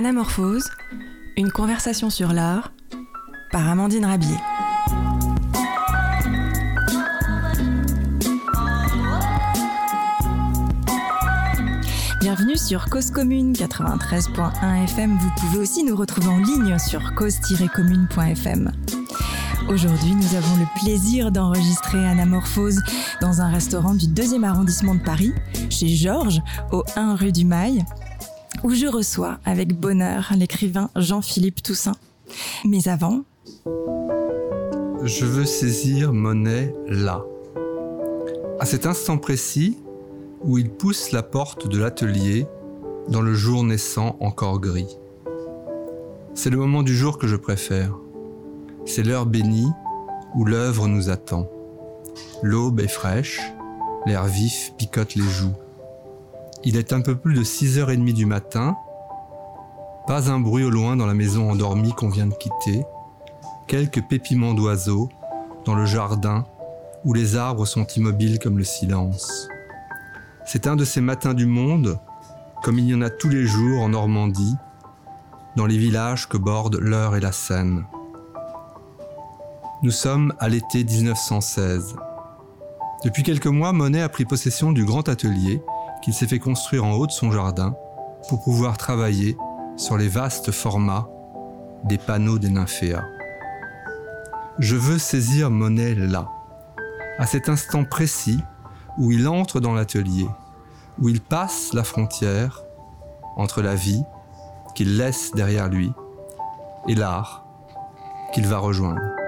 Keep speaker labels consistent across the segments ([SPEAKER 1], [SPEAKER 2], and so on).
[SPEAKER 1] Anamorphose, une conversation sur l'art par Amandine Rabier. Bienvenue sur Cause Commune 93.1 FM. Vous pouvez aussi nous retrouver en ligne sur cause-commune.fm. Aujourd'hui, nous avons le plaisir d'enregistrer Anamorphose dans un restaurant du 2e arrondissement de Paris, chez Georges, au 1 rue du Mail, où je reçois avec bonheur l'écrivain Jean-Philippe Toussaint. Mais avant...
[SPEAKER 2] Je veux saisir Monet là. À cet instant précis où il pousse la porte de l'atelier dans le jour naissant encore gris. C'est le moment du jour que je préfère. C'est l'heure bénie où l'œuvre nous attend. L'aube est fraîche, l'air vif picote les joues. Il est un peu plus de 6h30 du matin. Pas un bruit au loin dans la maison endormie qu'on vient de quitter. Quelques pépiments d'oiseaux dans le jardin où les arbres sont immobiles comme le silence. C'est un de ces matins du monde, comme il y en a tous les jours en Normandie, dans les villages que bordent l'Eure et la Seine. Nous sommes à l'été 1916. Depuis quelques mois, Monet a pris possession du grand atelier qu'il s'est fait construire en haut de son jardin pour pouvoir travailler sur les vastes formats des panneaux des nymphéas. Je veux saisir Monet là, à cet instant précis où il entre dans l'atelier, où il passe la frontière entre la vie qu'il laisse derrière lui et l'art qu'il va rejoindre.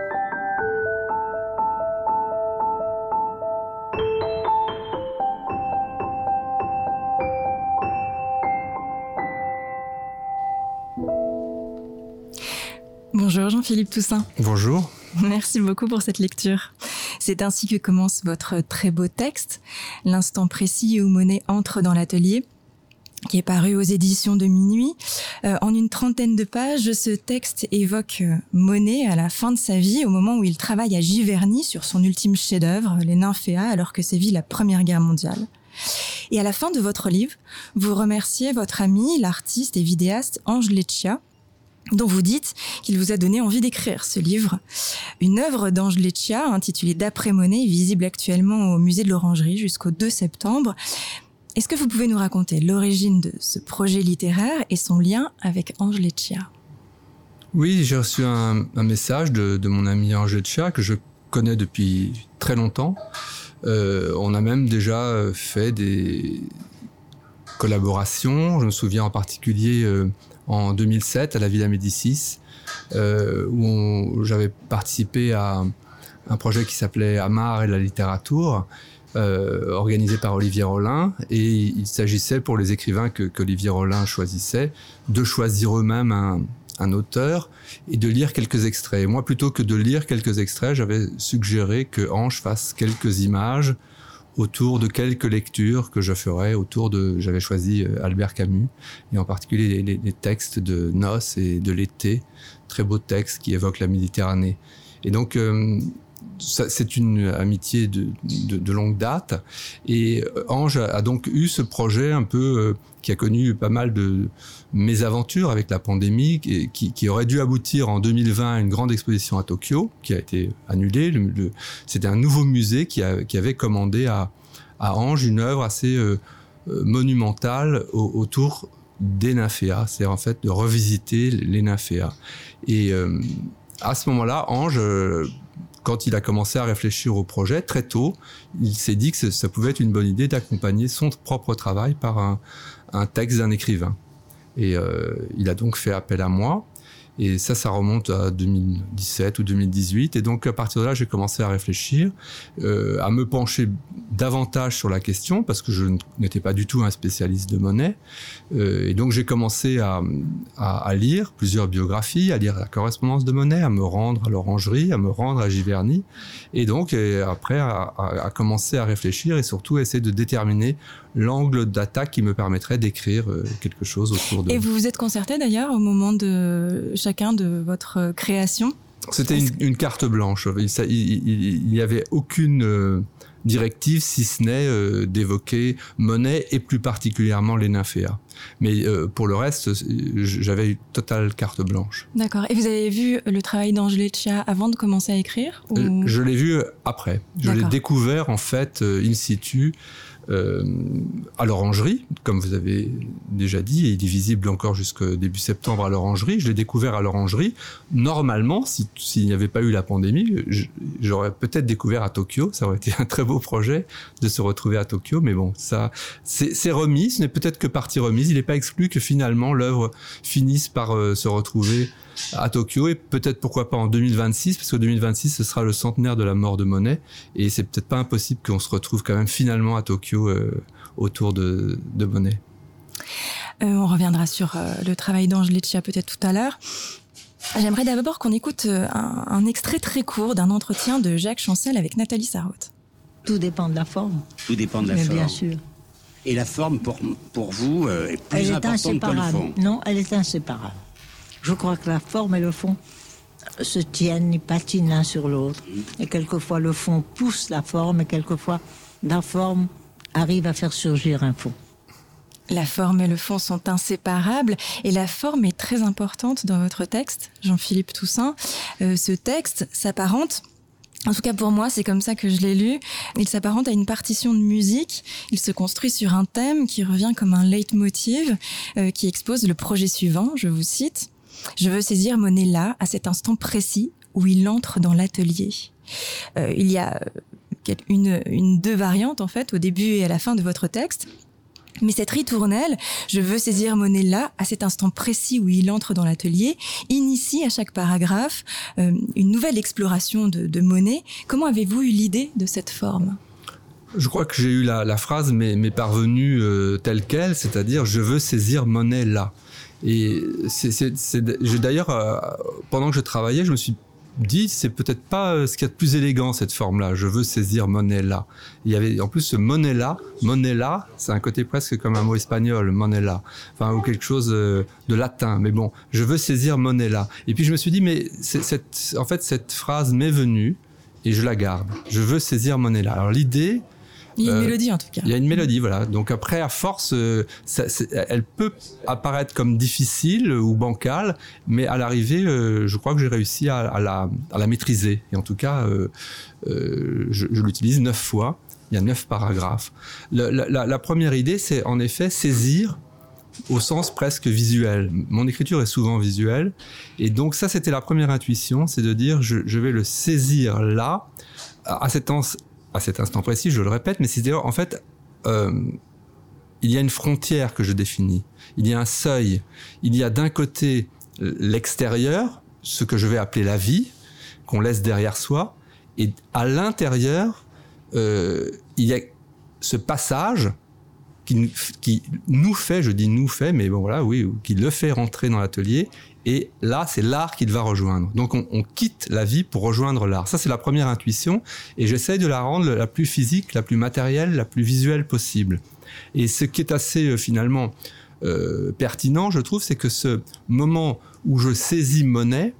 [SPEAKER 1] Jean-Philippe Toussaint.
[SPEAKER 2] Bonjour.
[SPEAKER 1] Merci beaucoup pour cette lecture. C'est ainsi que commence votre très beau texte, l'instant précis où Monet entre dans l'atelier qui est paru aux éditions de minuit. Euh, en une trentaine de pages, ce texte évoque euh, Monet à la fin de sa vie, au moment où il travaille à Giverny sur son ultime chef-d'œuvre, Les Nymphéas, alors que sévit la Première Guerre mondiale. Et à la fin de votre livre, vous remerciez votre ami, l'artiste et vidéaste Ange Leccia, dont vous dites qu'il vous a donné envie d'écrire ce livre. Une œuvre d'Ange Leccia intitulée D'après Monet, visible actuellement au musée de l'Orangerie jusqu'au 2 septembre. Est-ce que vous pouvez nous raconter l'origine de ce projet littéraire et son lien avec Ange Leccia?
[SPEAKER 2] Oui, j'ai reçu un, message de, mon ami Ange Leccia que je connais depuis très longtemps. Euh, on a même déjà fait des collaborations. Je me souviens en particulier euh, en 2007 à la Villa Médicis, euh, où j'avais participé à un projet qui s'appelait Amar et la littérature, euh, organisé par Olivier Rollin. Et il s'agissait pour les écrivains que, qu'Olivier Rollin choisissait de choisir eux-mêmes un, un auteur et de lire quelques extraits. moi, plutôt que de lire quelques extraits, j'avais suggéré que Ange fasse quelques images autour de quelques lectures que je ferais autour de j'avais choisi euh, Albert Camus et en particulier les, textes de Noces et de l'été très beaux textes qui évoquent la Méditerranée. Et donc euh, c'est une amitié de, longue date. Et euh, Ange a donc eu ce projet un peu euh, qui a connu pas mal de mésaventures avec la pandémie, qui, qui, aurait dû aboutir en 2020 à une grande exposition à Tokyo, qui a été annulée. C'était un nouveau musée qui, avait commandé à, Ange une œuvre assez euh, monumentale autour des nymphéas, c'est en fait de revisiter les nymphéas. Et à ce moment-là, Ange quand il a commencé à réfléchir au projet, très tôt, il s'est dit que ça pouvait être une bonne idée d'accompagner son propre travail par un, texte d'un écrivain. Et euh, il a donc fait appel à moi. Et ça, ça remonte à 2017 ou 2018. Et donc, à partir de là, j'ai commencé à réfléchir, euh, à me pencher davantage sur la question, parce que je n'étais pas du tout un spécialiste de monnaie. Euh, et donc, j'ai commencé à, lire plusieurs biographies, à lire la correspondance de monnaie, à me rendre à l'orangerie, à me rendre à Giverny. Et donc, après, à, à, commencer à réfléchir et surtout à essayer de déterminer l'angle d'attaque qui me permettrait d'écrire euh, quelque chose autour de...
[SPEAKER 1] Et vous vous êtes concerté d'ailleurs au moment de chacun de votre création?
[SPEAKER 2] C'était une, une, carte blanche. Il, il, il, y avait aucune euh, directive si ce n'est euh, d'évoquer Monet et plus particulièrement les nymphéas. Mais euh, pour le reste, j'avais eu totale carte blanche.
[SPEAKER 1] D'accord. Et vous avez vu le travail d'Angeleccia avant de commencer à écrire
[SPEAKER 2] Je l'ai vu après. Je l'ai découvert en fait in situ euh, à l'orangerie, comme vous avez déjà dit, et il est visible encore jusqu'au début septembre à l'orangerie. Je l'ai découvert à l'orangerie. Normalement, s'il n'y avait pas eu la pandémie, j'aurais peut-être découvert à Tokyo. Ça aurait été un très beau projet de se retrouver à Tokyo, mais bon, ça, c'est remis. Ce n'est peut-être que partie remise. Il n'est pas exclu que finalement l'œuvre finisse par euh, se retrouver à Tokyo et peut-être pourquoi pas en 2026 parce que 2026 ce sera le centenaire de la mort de Monet et c'est peut-être pas impossible qu'on se retrouve quand même finalement à Tokyo euh, autour de, Monet.
[SPEAKER 1] Euh, on reviendra sur euh, le travail d'Ange Leccia peut-être tout à l'heure. J'aimerais d'abord qu'on écoute un, extrait très court d'un entretien de Jacques Chancel avec Nathalie Sarraute.
[SPEAKER 3] Tout dépend de la forme.
[SPEAKER 4] Tout dépend de la
[SPEAKER 3] Mais
[SPEAKER 4] forme.
[SPEAKER 3] Bien sûr.
[SPEAKER 4] Et la forme, pour, pour vous, est plus elle est inséparable.
[SPEAKER 3] Non, elle est inséparable. Je crois que la forme et le fond se tiennent, ils patinent l'un sur l'autre. Et quelquefois le fond pousse la forme et quelquefois la forme arrive à faire surgir un fond.
[SPEAKER 1] La forme et le fond sont inséparables et la forme est très importante dans votre texte, Jean-Philippe Toussaint. Euh, ce texte s'apparente en tout cas pour moi, c'est comme ça que je l'ai lu. Il s'apparente à une partition de musique. Il se construit sur un thème qui revient comme un leitmotiv euh, qui expose le projet suivant, je vous cite. Je veux saisir Monet là, à cet instant précis où il entre dans l'atelier. Euh, il y a euh, une, deux variantes en fait au début et à la fin de votre texte. Mais cette ritournelle, je veux saisir Monet là, à cet instant précis où il entre dans l'atelier, initie à chaque paragraphe euh, une nouvelle exploration de, de Monet. Comment avez-vous eu l'idée de cette forme?
[SPEAKER 2] Je crois que j'ai eu la, la phrase, mais, parvenue telle qu'elle, c'est-à-dire je veux saisir Monet là. Et c'est d'ailleurs, euh, pendant que je travaillais, je me suis dit, c'est peut-être pas euh, ce qu'il y a de plus élégant cette forme-là. Je veux saisir monnaie-là. Il y avait en plus ce monnaie-là, monnaie-là, c'est un côté presque comme un mot espagnol, monnaie-là, enfin ou quelque chose euh, de latin. Mais bon, je veux saisir monnaie-là. Et puis je me suis dit, mais cette, en fait, cette phrase m'est venue et je la garde. Je veux saisir monnaie-là. Alors l'idée,
[SPEAKER 1] il y a une euh, mélodie en tout cas.
[SPEAKER 2] Il y a une mélodie, voilà. Donc après, à force, euh, ça, elle peut apparaître comme difficile ou bancale, mais à l'arrivée, euh, je crois que j'ai réussi à, à, la, à, la, maîtriser. Et en tout cas, je, je l'utilise neuf fois. Il y a neuf paragraphes. La, la, la première idée, c'est en effet saisir au sens presque visuel. Mon écriture est souvent visuelle. Et donc ça, c'était la première intuition, c'est de dire, je, je, vais le saisir là, à cet, à cet instant précis, je le répète, mais c'est en fait, euh, il y a une frontière que je définis, il y a un seuil, il y a d'un côté l'extérieur, ce que je vais appeler la vie, qu'on laisse derrière soi, et à l'intérieur, euh, il y a ce passage qui, qui, nous fait, je dis nous fait, mais bon voilà, oui, qui le fait rentrer dans l'atelier et là, c'est l'art qu'il va rejoindre. Donc, on, quitte la vie pour rejoindre l'art. Ça, c'est la première intuition. Et j'essaye de la rendre la plus physique, la plus matérielle, la plus visuelle possible. Et ce qui est assez, euh, finalement, euh, pertinent, je trouve, c'est que ce moment où je saisis monnaie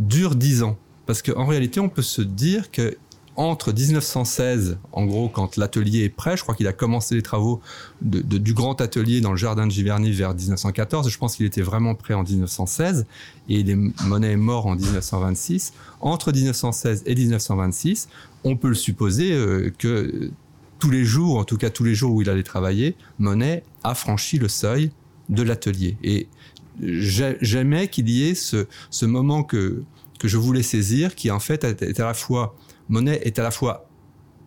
[SPEAKER 2] dure dix ans. Parce qu'en réalité, on peut se dire que entre 1916, en gros, quand l'atelier est prêt, je crois qu'il a commencé les travaux du grand atelier dans le jardin de Giverny vers 1914. Je pense qu'il était vraiment prêt en 1916 et les Monet est mort en 1926. Entre 1916 et 1926, on peut le supposer euh, que tous les jours, en tout cas tous les jours où il allait travailler, Monet a franchi le seuil de l'atelier. Et j'aimais qu'il y ait ce, ce moment que, que je voulais saisir, qui en fait est à la fois Monet est à la fois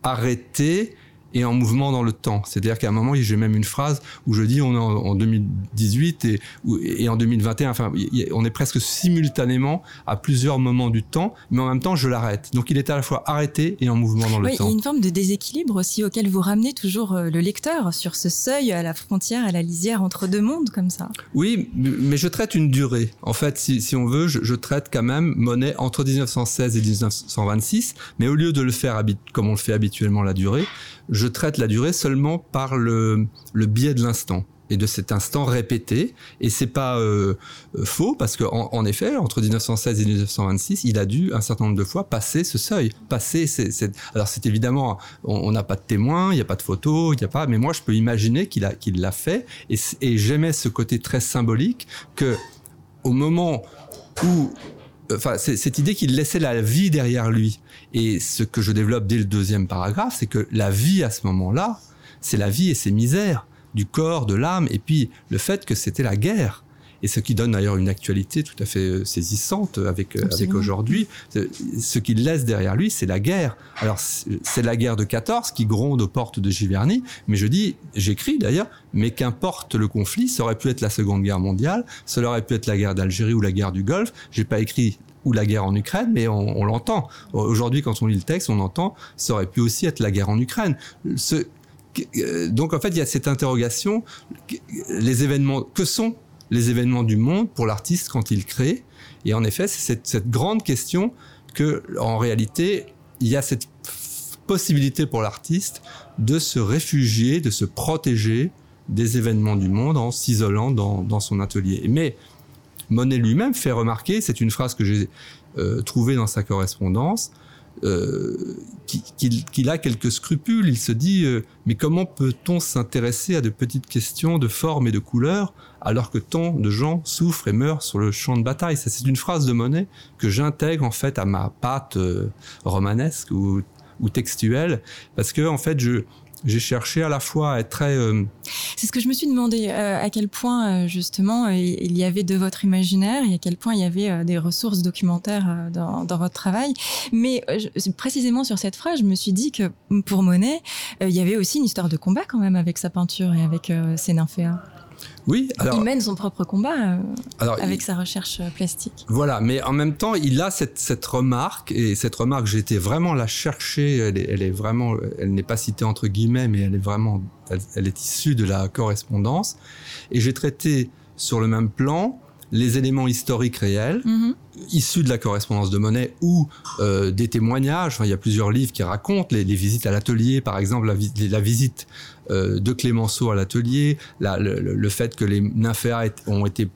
[SPEAKER 2] arrêté et en mouvement dans le temps. C'est-à-dire qu'à un moment, j'ai même une phrase où je dis on est en, 2018 et, et, en 2021, enfin, on est presque simultanément à plusieurs moments du temps, mais en même temps, je l'arrête. Donc, il est à la fois arrêté et en mouvement dans le
[SPEAKER 1] oui,
[SPEAKER 2] temps.
[SPEAKER 1] Il y a une forme de déséquilibre aussi auquel vous ramenez toujours euh, le lecteur sur ce seuil à la frontière, à la lisière entre deux mondes comme ça.
[SPEAKER 2] Oui, mais je traite une durée. En fait, si, si on veut, je, je, traite quand même Monet entre 1916 et 1926, mais au lieu de le faire comme on le fait habituellement la durée, je traite la durée seulement par le, le biais de l'instant. et de cet instant répété. Et c'est pas euh, faux parce qu'en en, effet, entre 1916 et 1926, il a dû un certain nombre de fois passer ce seuil, passer. Alors c'est évidemment, on n'a pas de témoins, il n'y a pas de photos, il n'y a pas. Mais moi, je peux imaginer qu'il a qu'il l'a fait. Et, et j'aimais ce côté très symbolique que au moment où cette idée qu'il laissait la vie derrière lui. Et ce que je développe dès le deuxième paragraphe, c'est que la vie à ce moment-là, c'est la vie et ses misères du corps, de l'âme, et puis le fait que c'était la guerre. Et ce qui donne d'ailleurs une actualité tout à fait euh, saisissante avec, euh, avec aujourd'hui. Ce qu'il laisse derrière lui, c'est la guerre. Alors, c'est la guerre de 14 qui gronde aux portes de Giverny, mais je dis, j'écris d'ailleurs, mais qu'importe le conflit, ça aurait pu être la Seconde Guerre mondiale, ça aurait pu être la guerre d'Algérie ou la guerre du Golfe. J'ai pas écrit ou la guerre en Ukraine, mais on, on l'entend. Aujourd'hui, quand on lit le texte, on entend, ça aurait pu aussi être la guerre en Ukraine. Ce, euh, donc en fait, il y a cette interrogation les événements que sont les événements du monde pour l'artiste quand il crée Et en effet, c'est cette, grande question que, en réalité, il y a cette possibilité pour l'artiste de se réfugier, de se protéger des événements du monde en s'isolant dans, dans, son atelier. Mais Monet lui-même fait remarquer, c'est une phrase que j'ai euh, trouvée dans sa correspondance, euh, qu'il a quelques scrupules. Il se dit euh, mais comment peut-on s'intéresser à de petites questions de forme et de couleur alors que tant de gens souffrent et meurent sur le champ de bataille? Ça, c'est une phrase de Monet que j'intègre en fait à ma patte euh, romanesque ou textuelle parce que en fait je j'ai cherché à la fois à être très... Euh...
[SPEAKER 1] C'est ce que je me suis demandé, euh, à quel point euh, justement il y avait de votre imaginaire et à quel point il y avait des ressources documentaires dans, votre travail. Mais précisément sur cette phrase, je me suis dit que pour Monet, il y avait aussi une histoire de combat quand même avec sa peinture et avec ses nymphéas.
[SPEAKER 2] Oui,
[SPEAKER 1] alors, il mène son propre combat euh, alors, avec il, sa recherche euh, plastique.
[SPEAKER 2] Voilà, mais en même temps, il a cette, cette remarque et cette remarque, j'ai été vraiment la chercher. Elle est, elle est vraiment, elle n'est pas citée entre guillemets, mais elle est vraiment, elle, elle est issue de la correspondance. Et j'ai traité sur le même plan les éléments historiques réels -hmm. issus de la correspondance de Monet ou euh, des témoignages. Enfin, il y a plusieurs livres qui racontent les, les visites à l'atelier, par exemple la, la visite de Clémenceau à l'atelier, le, le, fait que les nymphéas ont été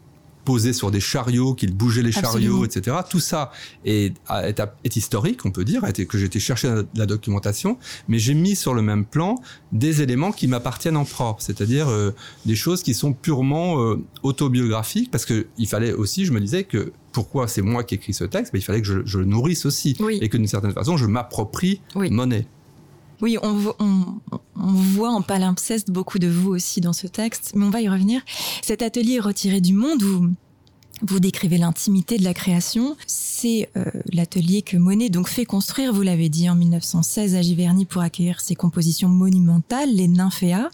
[SPEAKER 2] posés sur des chariots, qu'ils bougeaient les chariots, etc. Tout ça est, est, est, historique, on peut dire, que j'ai été chercher la documentation, mais j'ai mis sur le même plan des éléments qui m'appartiennent en propre, c'est-à-dire euh, des choses qui sont purement euh, autobiographiques, parce que il fallait aussi, je me disais que pourquoi c'est moi qui écris ce texte, mais il fallait que je, je le nourrisse aussi,
[SPEAKER 1] oui.
[SPEAKER 2] et que d'une certaine façon, je m'approprie oui. monnaie.
[SPEAKER 1] Oui, on, on, on, voit en palimpseste beaucoup de vous aussi dans ce texte, mais on va y revenir. Cet atelier retiré du monde où vous décrivez l'intimité de la création. C'est euh, l'atelier que Monet donc fait construire, vous l'avez dit, en 1916 à Giverny pour accueillir ses compositions monumentales, les nymphéas.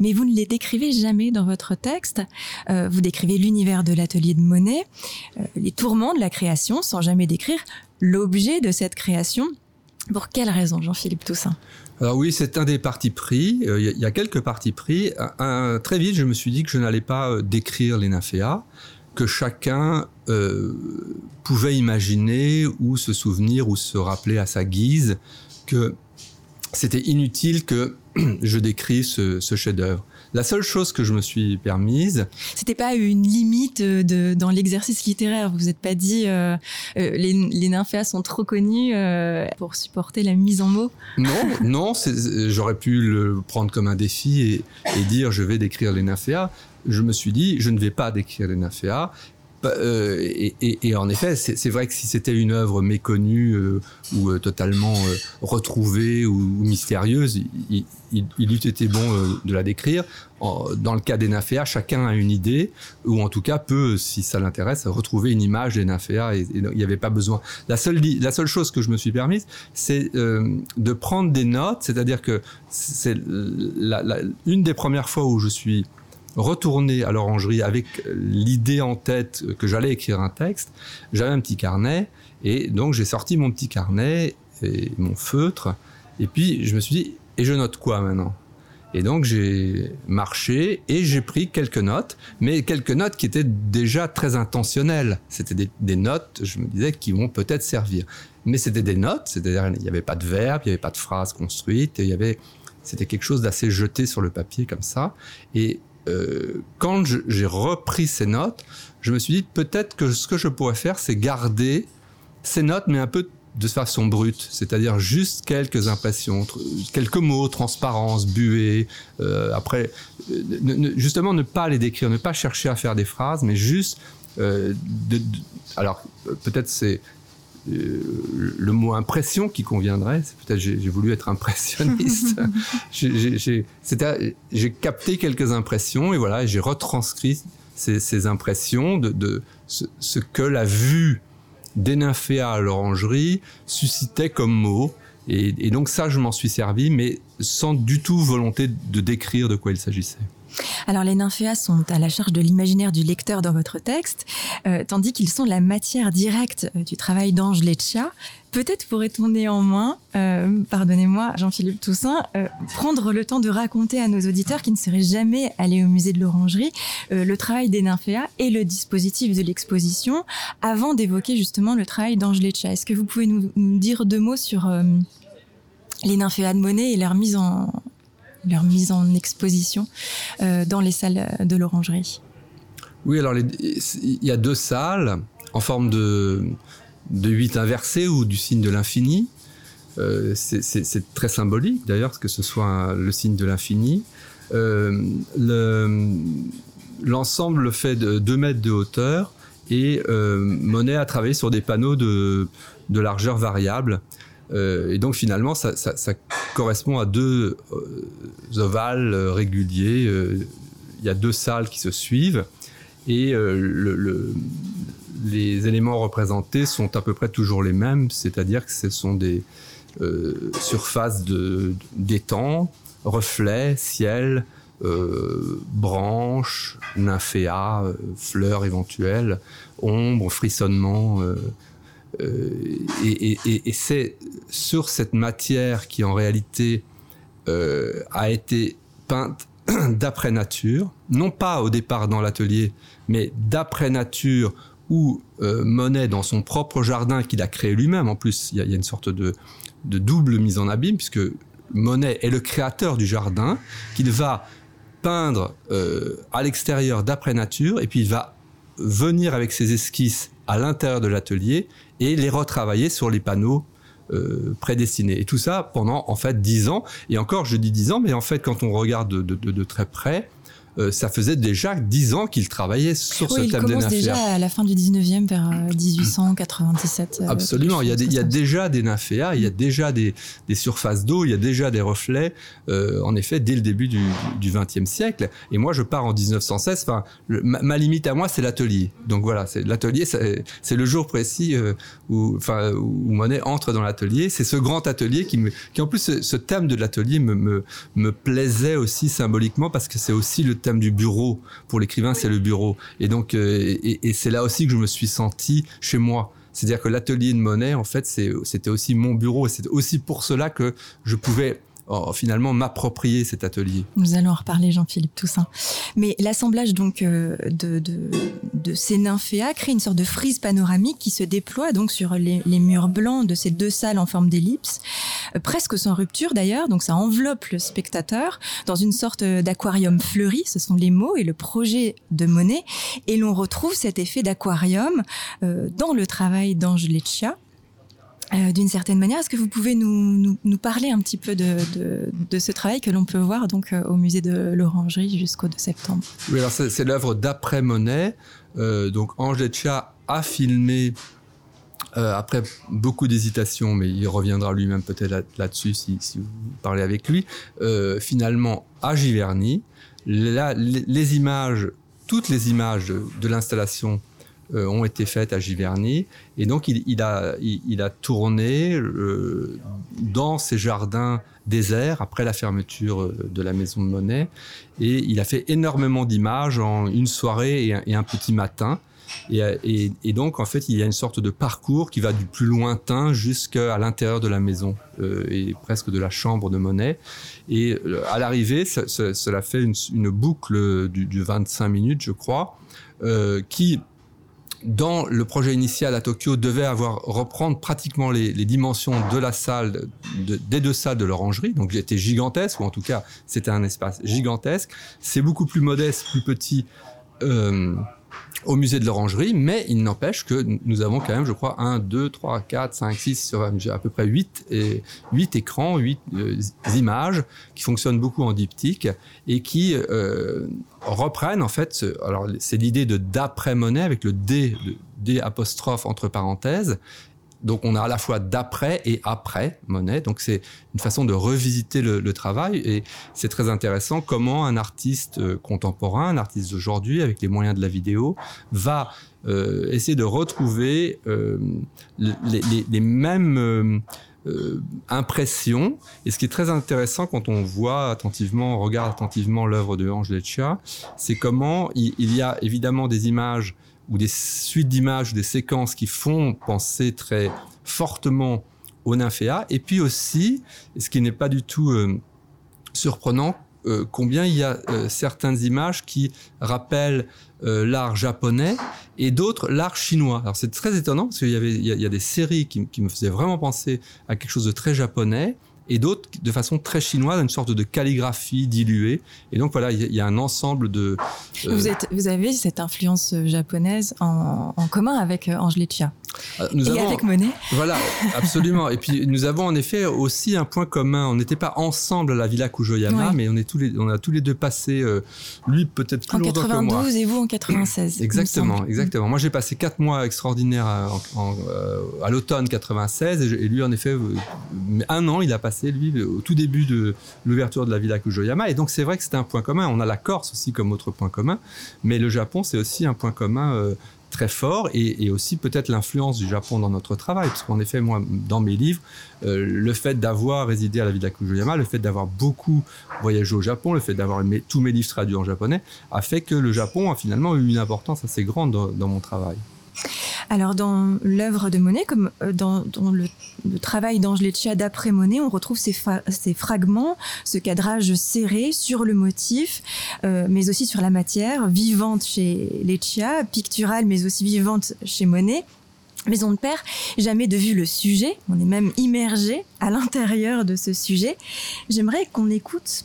[SPEAKER 1] Mais vous ne les décrivez jamais dans votre texte. Euh, vous décrivez l'univers de l'atelier de Monet, euh, les tourments de la création, sans jamais décrire l'objet de cette création. Pour quelle raison, Jean-Philippe Toussaint?
[SPEAKER 2] Alors oui, c'est un des partis pris. Il euh, y, y, a quelques partis pris. Très vite, je me suis dit que je n'allais pas euh, décrire les nymphéas, que chacun euh, pouvait imaginer ou se souvenir ou se rappeler à sa guise que c'était inutile que je décrive ce, ce chef-d'œuvre. La seule chose que je me suis permise,
[SPEAKER 1] c'était pas une limite de, dans l'exercice littéraire. Vous vous êtes pas dit euh, euh, les, les nymphéas sont trop connus euh, pour supporter la mise en mots.
[SPEAKER 2] Non, non, j'aurais pu le prendre comme un défi et, et dire je vais décrire les nymphéas. Je me suis dit je ne vais pas décrire les nymphéas euh, et, en effet, c'est vrai que si c'était une œuvre méconnue euh, ou euh, totalement retrouvée ou, mystérieuse, il, eût été bon de la décrire. Dans le cas des nymphéas, chacun a une idée, ou en tout cas peut, si ça l'intéresse, retrouver une image des nymphéas, et, il n'y avait pas besoin. La seule, la seule chose que je me suis permise, c'est de prendre des notes, c'est-à-dire que c'est une des premières fois où je suis retourné à l'orangerie avec l'idée en tête que j'allais écrire un texte, j'avais un petit carnet et donc j'ai sorti mon petit carnet et mon feutre et puis je me suis dit et je note quoi maintenant? Et donc j'ai marché et j'ai pris quelques notes, mais quelques notes qui étaient déjà très intentionnelles. C'était des, notes, je me disais, qui vont peut-être servir. Mais c'était des notes, c'est-à-dire il n'y avait pas de verbe, il n'y avait pas de phrase construite, il y avait, c'était quelque chose d'assez jeté sur le papier comme ça. Et quand j'ai repris ces notes, je me suis dit peut-être que ce que je pourrais faire, c'est garder ces notes, mais un peu de façon brute, c'est-à-dire juste quelques impressions, quelques mots, transparence, buée. Euh, après, justement, ne pas les décrire, ne pas chercher à faire des phrases, mais juste. Euh, de, alors, peut-être c'est euh, le mot impression qui conviendrait. C'est peut-être j'ai, voulu être impressionniste. j'ai, capté quelques impressions et voilà, j'ai retranscrit ces, impressions de, de ce, ce, que la vue des nymphéas à l'orangerie suscitait comme mot. Et, donc ça, je m'en suis servi, mais sans du tout volonté de décrire de quoi il s'agissait.
[SPEAKER 1] Alors les nymphéas sont à la charge de l'imaginaire du lecteur dans votre texte, euh, tandis qu'ils sont la matière directe euh, du travail d'Ange Leccia. Peut-être pourrait-on néanmoins, euh, pardonnez-moi Jean-Philippe Toussaint, prendre le temps de raconter à nos auditeurs qui ne seraient jamais allés au musée de l'Orangerie le travail des nymphéas et le dispositif de l'exposition avant d'évoquer justement le travail d'Angeleccia. Est-ce que vous pouvez nous, dire deux mots sur les nymphéas de Monet et leur mise en, leur mise en exposition dans les salles de l'Orangerie
[SPEAKER 2] Oui, alors il y a deux salles en forme de de 8 inversé ou du signe de l'infini. Euh, c'est très symbolique d'ailleurs que ce soit le signe de l'infini. Euh, l'ensemble fait de 2 mètres de hauteur et euh, Monet a travaillé sur des panneaux de, largeur variable. Et donc finalement, ça, correspond à deux ovales réguliers. Il y a deux salles qui se suivent et le, les éléments représentés sont à peu près toujours les mêmes, c'est-à-dire que ce sont des euh, surfaces d'étangs, reflets, ciel, euh, branches, nymphéas, euh, fleurs éventuelles, ombres, frissonnements. Et, c'est sur cette matière qui en réalité a été peinte d'après nature, non pas au départ dans l'atelier, mais d'après nature où euh, Monet, dans son propre jardin qu'il a créé lui-même, en plus, il y, a une sorte de, double mise en abîme, puisque Monet est le créateur du jardin, qu'il va peindre euh, à l'extérieur d'après nature, et puis il va venir avec ses esquisses à l'intérieur de l'atelier et les retravailler sur les panneaux euh, prédestinés. Et tout ça pendant en fait dix ans. Et encore, je dis dix ans, mais en fait, quand on regarde de très près, euh, ça faisait déjà dix ans qu'il travaillait sur ce thème des
[SPEAKER 1] Il commence déjà à la fin du 19e, vers 1897.
[SPEAKER 2] Euh, euh, Absolument, il y, a il y a déjà des nymphéas, il y a déjà des, des surfaces d'eau, il y a déjà des reflets, en effet, dès le début du, du 20e siècle. Et moi, je pars en 1916, enfin, ma, limite à moi, c'est l'atelier. Donc voilà, c'est l'atelier, c'est le jour précis où, enfin, où Monet entre dans l'atelier. C'est ce grand atelier qui me, qui en plus, ce, ce thème de l'atelier me, me, me plaisait aussi symboliquement parce que c'est aussi le thème du bureau. Pour l'écrivain, c'est le bureau. Et donc, euh, et, c'est là aussi que je me suis senti chez moi. C'est-à-dire que l'atelier de Monet, en fait, c'était aussi mon bureau. Et c'est aussi pour cela que je pouvais finalement m'approprier cet atelier.
[SPEAKER 1] Nous allons en reparler, Jean-Philippe Toussaint. Mais l'assemblage donc euh, de, de, ces nymphéas crée une sorte de frise panoramique qui se déploie donc sur les, murs blancs de ces deux salles en forme d'ellipse, euh, presque sans rupture d'ailleurs. Donc ça enveloppe le spectateur dans une sorte d'aquarium fleuri. Ce sont les mots et le projet de Monet, et l'on retrouve cet effet d'aquarium euh, dans le travail d'Ange Leccia euh, d'une certaine manière. Est-ce que vous pouvez nous, parler un petit peu de, ce travail que l'on peut voir donc euh, au musée de l'Orangerie jusqu'au 2 septembre?
[SPEAKER 2] Oui, alors c'est l'œuvre d'après Monet. Euh, donc Ange Leccia a filmé après beaucoup d'hésitations, mais il reviendra lui-même peut-être là-dessus si, vous parlez avec lui. Finalement, à Giverny, les, images, toutes les images de l'installation euh, ont été faites à Giverny. Et donc, il, a, il, a tourné euh, dans ces jardins déserts après la fermeture euh, de la maison de Monet. Et il a fait énormément d'images en une soirée et un, petit matin. Et, et, donc, en fait, il y a une sorte de parcours qui va du plus lointain jusqu'à l'intérieur de la maison et presque de la chambre de Monet. Et à l'arrivée, cela fait une, boucle du, du, 25 minutes, je crois, qui dans le projet initial à Tokyo, devait avoir reprendre pratiquement les, dimensions de la salle, des deux salles de l'orangerie. Donc, j'étais gigantesque, ou en tout cas, c'était un espace gigantesque. C'est beaucoup plus modeste, plus petit. Euh, au musée de l'Orangerie, mais il n'empêche que nous avons quand même, je crois, 1, 2, 3, 4, 5, 6, sur à peu près 8, et, 8 écrans, 8 euh, images qui fonctionnent beaucoup en diptyque et qui euh, reprennent en fait, alors c'est l'idée de d'après-monnaie avec le D, le D apostrophe entre parenthèses, donc on a à la fois d'après et après Monet. Donc c'est une façon de revisiter le, travail et c'est très intéressant comment un artiste euh, contemporain, un artiste d'aujourd'hui avec les moyens de la vidéo, va euh, essayer de retrouver euh, les, mêmes impressions. Et ce qui est très intéressant quand on voit attentivement, on regarde attentivement l'œuvre de Ange Leccia, c'est comment il, y a évidemment des images ou des suites d'images des séquences qui font penser très fortement au nymphéa. Et puis aussi, ce qui n'est pas du tout euh, surprenant, euh, combien il y a euh, certaines images qui rappellent l'art japonais et d'autres l'art chinois. Alors c'est très étonnant parce qu'il y avait il y, a, des séries qui, qui, me faisaient vraiment penser à quelque chose de très japonais et d'autres de façon très chinoise, une sorte de calligraphie diluée. Et donc voilà, il y, a un ensemble de.
[SPEAKER 1] Euh, vous, êtes, vous avez cette influence japonaise en, commun avec euh, Angelique Chia.
[SPEAKER 2] Euh, nous
[SPEAKER 1] et
[SPEAKER 2] avons,
[SPEAKER 1] avec Monet.
[SPEAKER 2] Voilà, absolument. et puis nous avons en effet aussi un point commun. On n'était pas ensemble à la Villa Kujoyama, mais on est tous les, on a tous les deux passé. lui peut-être plus
[SPEAKER 1] en
[SPEAKER 2] longtemps 92 que moi.
[SPEAKER 1] et vous en 96.
[SPEAKER 2] exactement, exactement. Moi j'ai passé quatre mois extraordinaires à, à l'automne 96 et, et, lui en effet un an il a passé lui, au tout début de l'ouverture de la Villa Kujoyama. Et donc, c'est vrai que c'était un point commun. On a la Corse aussi comme autre point commun, mais le Japon, c'est aussi un point commun euh, très fort et, aussi peut-être l'influence du Japon dans notre travail. Parce qu'en effet, moi, dans mes livres, euh, le fait d'avoir résidé à la Villa Kujoyama, le fait d'avoir beaucoup voyagé au Japon, le fait d'avoir tous mes livres traduits en japonais, a fait que le Japon a finalement eu une importance assez grande dans mon travail.
[SPEAKER 1] Alors dans l'œuvre de Monet, comme euh, dans, le, travail d'Ange d'après Monet, on retrouve ces, fragments, ce cadrage serré sur le motif, euh, mais aussi sur la matière, vivante chez Leccia, picturale mais aussi vivante chez Monet. Mais on ne perd jamais de vue le sujet, on est même immergé à l'intérieur de ce sujet. J'aimerais qu'on écoute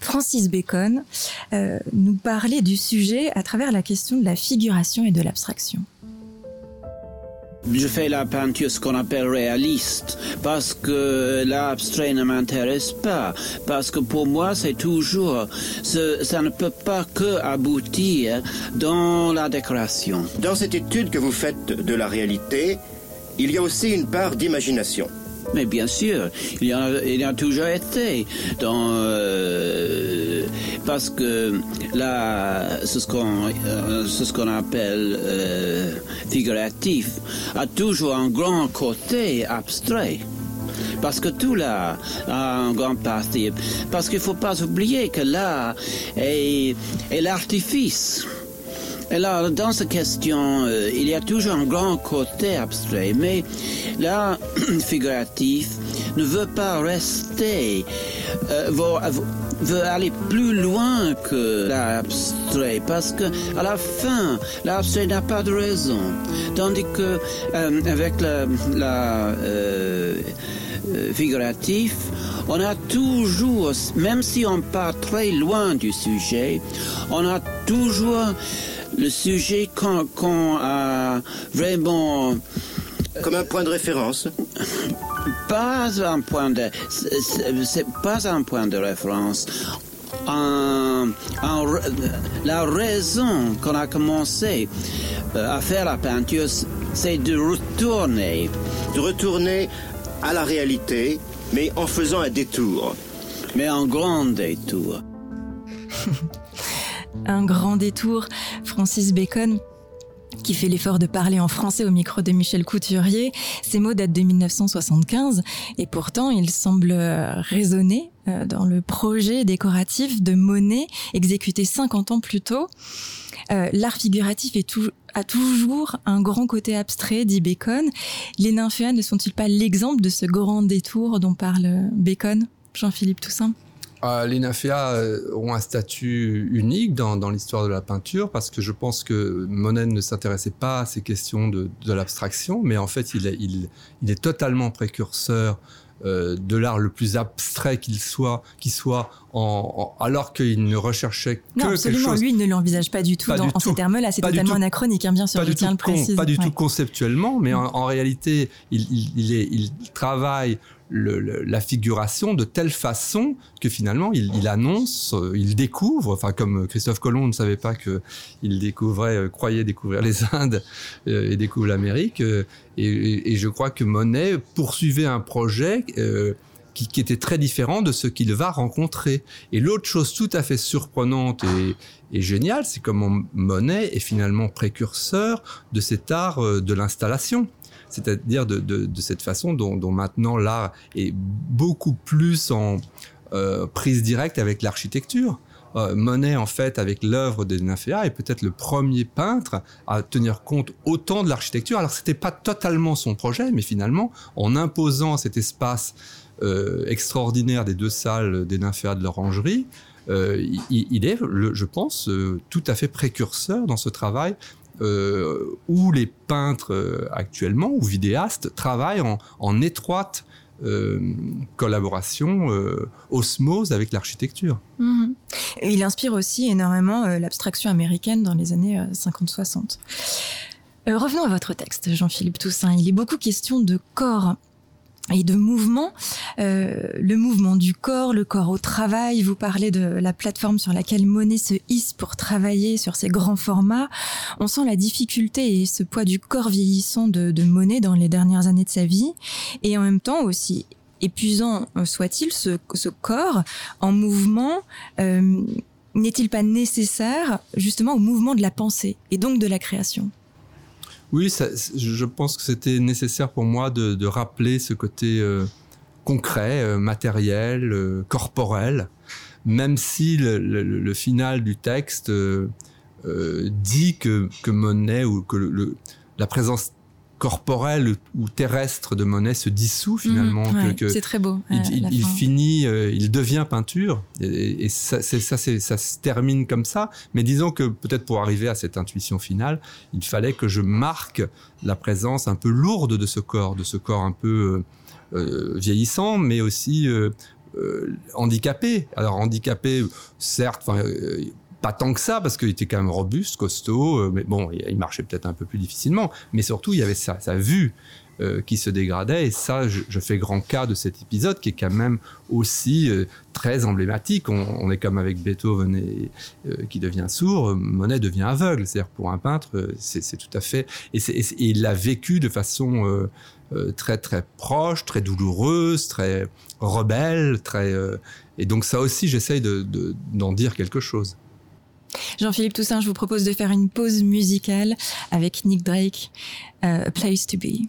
[SPEAKER 1] Francis Bacon euh, nous parler du sujet à travers la question de la figuration et de l'abstraction.
[SPEAKER 5] Je fais la peinture ce qu'on appelle réaliste parce que l'abstrait ne m'intéresse pas parce que pour moi c'est toujours ça ne peut pas que aboutir dans la décoration.
[SPEAKER 6] Dans cette étude que vous faites de la réalité, il y a aussi une part d'imagination.
[SPEAKER 5] Mais bien sûr, il y a, il y a toujours été dans euh, parce que là, c'est ce qu'on euh, ce qu'on appelle euh, figuratif a toujours un grand côté abstrait. Parce que tout là a un grand partie. Parce qu'il ne faut pas oublier que là est, est l'artifice. Là, dans cette question, euh, il y a toujours un grand côté abstrait, mais l'art figuratif ne veut pas rester, euh, veut, aller plus loin que l'abstrait, parce que à la fin, l'abstrait n'a pas de raison, tandis que euh, avec la, figuratif, on a toujours, même si on part très loin du sujet, on a toujours le sujet qu'on a vraiment...
[SPEAKER 6] Comme un point de référence
[SPEAKER 5] Pas un point de... C'est pas un point de référence. la raison qu'on a commencé euh, à faire la peinture, c'est de retourner.
[SPEAKER 6] De retourner à la réalité, mais en faisant un détour.
[SPEAKER 5] Mais un grand détour.
[SPEAKER 1] un grand détour. Francis Bacon qui fait l'effort de parler en français au micro de Michel Couturier. Ces mots datent de 1975 et pourtant ils semblent résonner euh, dans le projet décoratif de Monet exécuté 50 ans plus tôt. Euh, l'art figuratif a toujours un grand côté abstrait, dit Bacon. Les nymphéas ne sont-ils pas l'exemple de ce grand détour dont parle Bacon, Jean-Philippe Toussaint?
[SPEAKER 2] Euh, les nymphéas euh, ont un statut unique dans, dans l'histoire de la peinture parce que je pense que Monet ne s'intéressait pas à ces questions de, de l'abstraction, mais en fait, il est, il, il est totalement précurseur euh, de l'art le plus abstrait qu'il soit, qui soit, en, en, alors qu'il ne recherchait que
[SPEAKER 1] non, absolument.
[SPEAKER 2] quelque chose.
[SPEAKER 1] Lui, il ne l'envisage pas du tout
[SPEAKER 2] Pas
[SPEAKER 1] dans,
[SPEAKER 2] du
[SPEAKER 1] en
[SPEAKER 2] tout.
[SPEAKER 1] ces termes-là. C'est totalement
[SPEAKER 2] tout.
[SPEAKER 1] anachronique, hein, bien sûr.
[SPEAKER 2] pas
[SPEAKER 1] je
[SPEAKER 2] du,
[SPEAKER 1] tiens
[SPEAKER 2] tout,
[SPEAKER 1] le
[SPEAKER 2] con-
[SPEAKER 1] préciser.
[SPEAKER 2] pas du
[SPEAKER 1] Ouais.
[SPEAKER 2] tout conceptuellement, mais en, en réalité, il, il, il, est, il travaille la figuration de telle façon que finalement, il, annonce, euh, il découvre, enfin comme Christophe Colomb ne savait pas que il découvrait, euh, croyait découvrir les Indes euh, et découvre l'Amérique, et, je crois que Monet poursuivait un projet. qui, était très différent de ce qu'il va rencontrer. Et l'autre chose tout à fait surprenante et, et géniale, c'est comment Monet est finalement précurseur de cet art de l'installation. C'est-à-dire de, de, de cette façon dont, maintenant l'art est beaucoup plus en euh, prise directe avec l'architecture. Euh, Monet, en fait, avec l'œuvre des nymphéas, est peut-être le premier peintre à tenir compte autant de l'architecture. Alors, c'était pas totalement son projet, mais finalement, en imposant cet espace euh, extraordinaire des deux salles des nymphéas de l'orangerie, il, est, je pense, tout à fait précurseur dans ce travail euh, où les peintres euh, actuellement ou vidéastes travaillent en, étroite euh, collaboration, osmose avec l'architecture.
[SPEAKER 1] Mhm. Et Il inspire aussi énormément l'abstraction américaine dans les années euh, 50-60. Euh, revenons à votre texte, Jean-Philippe Toussaint. Il est beaucoup question de corps et de mouvement. Euh, le mouvement du corps, le corps au travail. Vous parlez de la plateforme sur laquelle Monet se hisse pour travailler sur ces grands formats. On sent la difficulté et ce poids du corps vieillissant de, Monet dans les dernières années de sa vie. Et en même temps aussi épuisant euh, soit-il, ce, ce corps en mouvement euh, n'est-il pas nécessaire justement au mouvement de la pensée et donc de la création?
[SPEAKER 2] Oui, je pense que c'était nécessaire pour moi de, rappeler ce côté euh, concret, euh, matériel, euh, corporel, même si le, final du texte dit que, Monet ou que la présence corporelle ou terrestre de Monet se dissout finalement,
[SPEAKER 1] Mhm, ouais,
[SPEAKER 2] que, que
[SPEAKER 1] c'est très beau.
[SPEAKER 2] il, finit, euh, il devient peinture, et, et ça, c'est, ça, c'est, ça se termine comme ça. Mais disons que peut-être pour arriver à cette intuition finale, il fallait que je marque la présence un peu lourde de ce corps, de ce corps un peu euh, euh, vieillissant, mais aussi euh, handicapé. Alors handicapé, certes, pas tant que ça, parce qu'il était quand même robuste, costaud, euh, mais bon, il marchait peut-être un peu plus difficilement. Mais surtout, il y avait sa, vue euh, qui se dégradait. Et ça, je, fais grand cas de cet épisode qui est quand même aussi euh, très emblématique. On, est comme avec Beethoven et, qui devient sourd, Monet devient aveugle. C'est-à-dire pour un peintre, c'est tout à fait. Et, il l'a vécu de façon très très proche, très douloureuse, très rebelle, et donc ça aussi, j'essaye de- de- d'en dire quelque chose.
[SPEAKER 1] Jean-Philippe Toussaint, je vous propose de faire une pause musicale avec Nick Drake, euh, A Place to Be.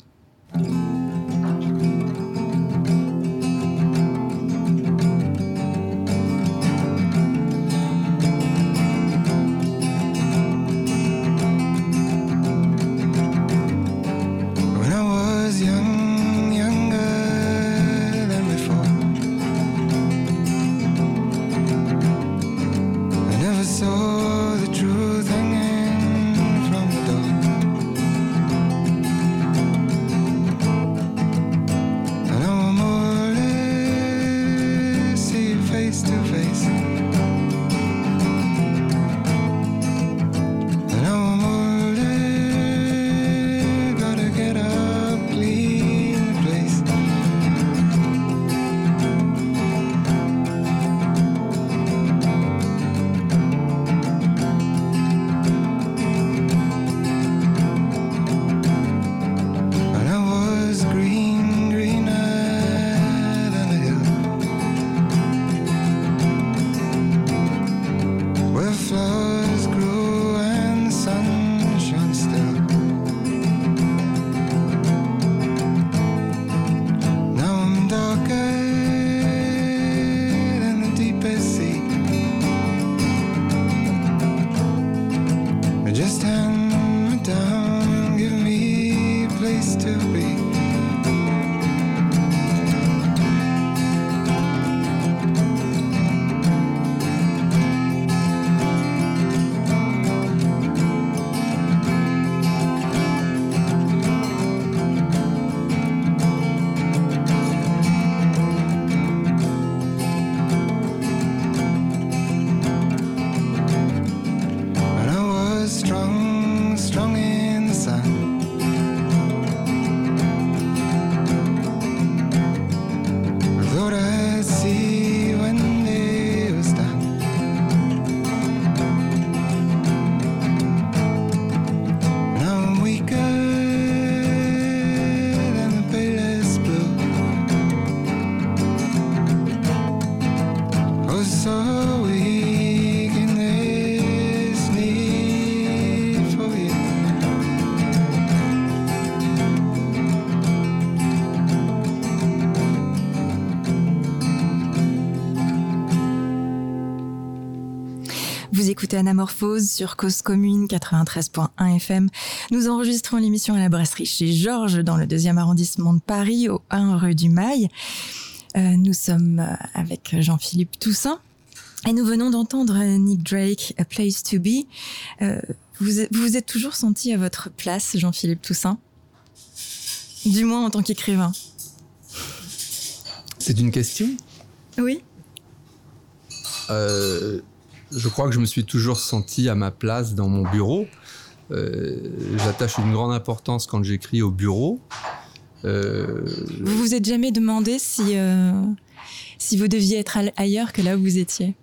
[SPEAKER 1] Anamorphose sur Cause Commune 93.1 FM. Nous enregistrons l'émission à la brasserie chez Georges dans le deuxième arrondissement de Paris, au 1 rue du Mail. Euh, nous sommes euh, avec Jean-Philippe Toussaint et nous venons d'entendre Nick Drake, A Place to Be. Euh, vous vous vous êtes toujours senti à votre place, Jean-Philippe Toussaint? Du moins en tant qu'écrivain.
[SPEAKER 2] C'est une question?
[SPEAKER 1] Oui.
[SPEAKER 2] Euh, je crois que je me suis toujours senti à ma place dans mon bureau. Euh, J'attache une grande importance quand j'écris au bureau. Euh,
[SPEAKER 1] Vous vous êtes jamais demandé si, euh, si vous deviez être ailleurs que là où vous étiez?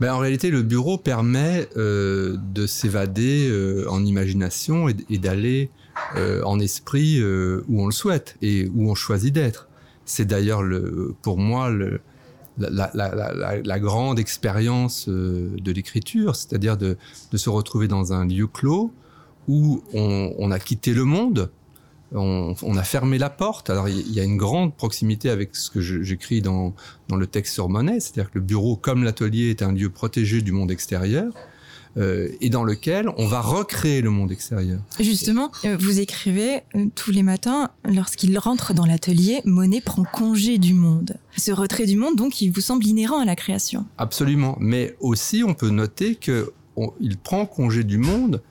[SPEAKER 2] Ben, en réalité, le bureau permet euh, de s'évader en imagination et, et d'aller en esprit où on le souhaite et où on choisit d'être. C'est d'ailleurs le, pour moi le, la, grande expérience euh, de l'écriture, c'est-à-dire de, se retrouver dans un lieu clos où on, a quitté le monde, on, a fermé la porte. Alors il y a une grande proximité avec ce que j'écris dans, dans le texte sur Monet, c'est-à-dire que le bureau, comme l'atelier, est un lieu protégé du monde extérieur. Euh, et dans lequel on va recréer le monde extérieur.
[SPEAKER 1] Justement, euh, vous écrivez euh, tous les matins, lorsqu'il rentre dans l'atelier, Monet prend congé du monde. Ce retrait du monde, donc, il vous semble inhérent à la création.
[SPEAKER 2] Absolument. Mais aussi, on peut noter que on- il prend congé du monde,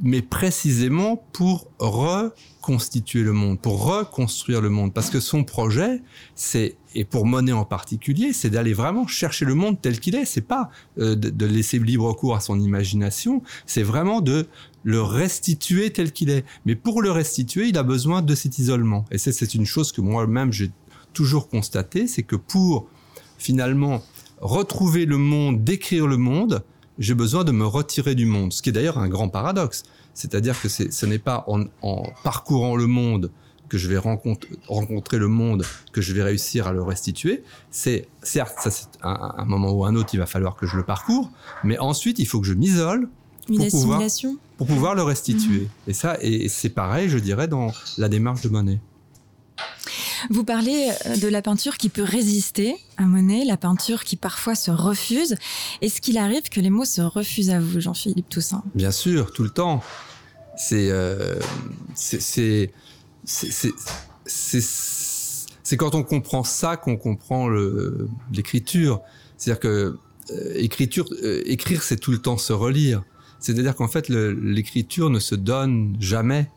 [SPEAKER 2] mais précisément pour reconstituer le monde, pour reconstruire le monde. Parce que son projet, c'est, et pour Monet en particulier, c'est d'aller vraiment chercher le monde tel qu'il est. C'est pas euh, de, laisser libre cours à son imagination, c'est vraiment de le restituer tel qu'il est. Mais pour le restituer, il a besoin de cet isolement. Et c'est, une chose que moi-même j'ai toujours constaté, c'est que pour finalement retrouver le monde, décrire le monde, j'ai besoin de me retirer du monde. Ce qui est d'ailleurs un grand paradoxe. C'est-à-dire que ce n'est pas en parcourant le monde que je vais rencontre- rencontrer le monde, que je vais réussir à le restituer. C'est certes, ça c'est un, un moment ou un autre, il va falloir que je le parcours, mais ensuite il faut que je m'isole Pour pouvoir- pour pouvoir le restituer. Et ça, et c'est pareil, je dirais, dans la démarche de Monet.
[SPEAKER 1] Vous parlez euh, de la peinture qui peut résister à Monet, la peinture qui parfois se refuse. Est-ce qu'il arrive que les mots se refusent à vous, Jean-Philippe Toussaint?
[SPEAKER 2] Bien sûr, tout le temps. C'est euh, c'est c'est c'est- quand on comprend ça qu'on comprend l'écriture. C'est-à-dire que euh, écriture, euh, écrire, c'est tout le temps se relire. C'est-à-dire qu'en fait, l'écriture ne se donne jamais.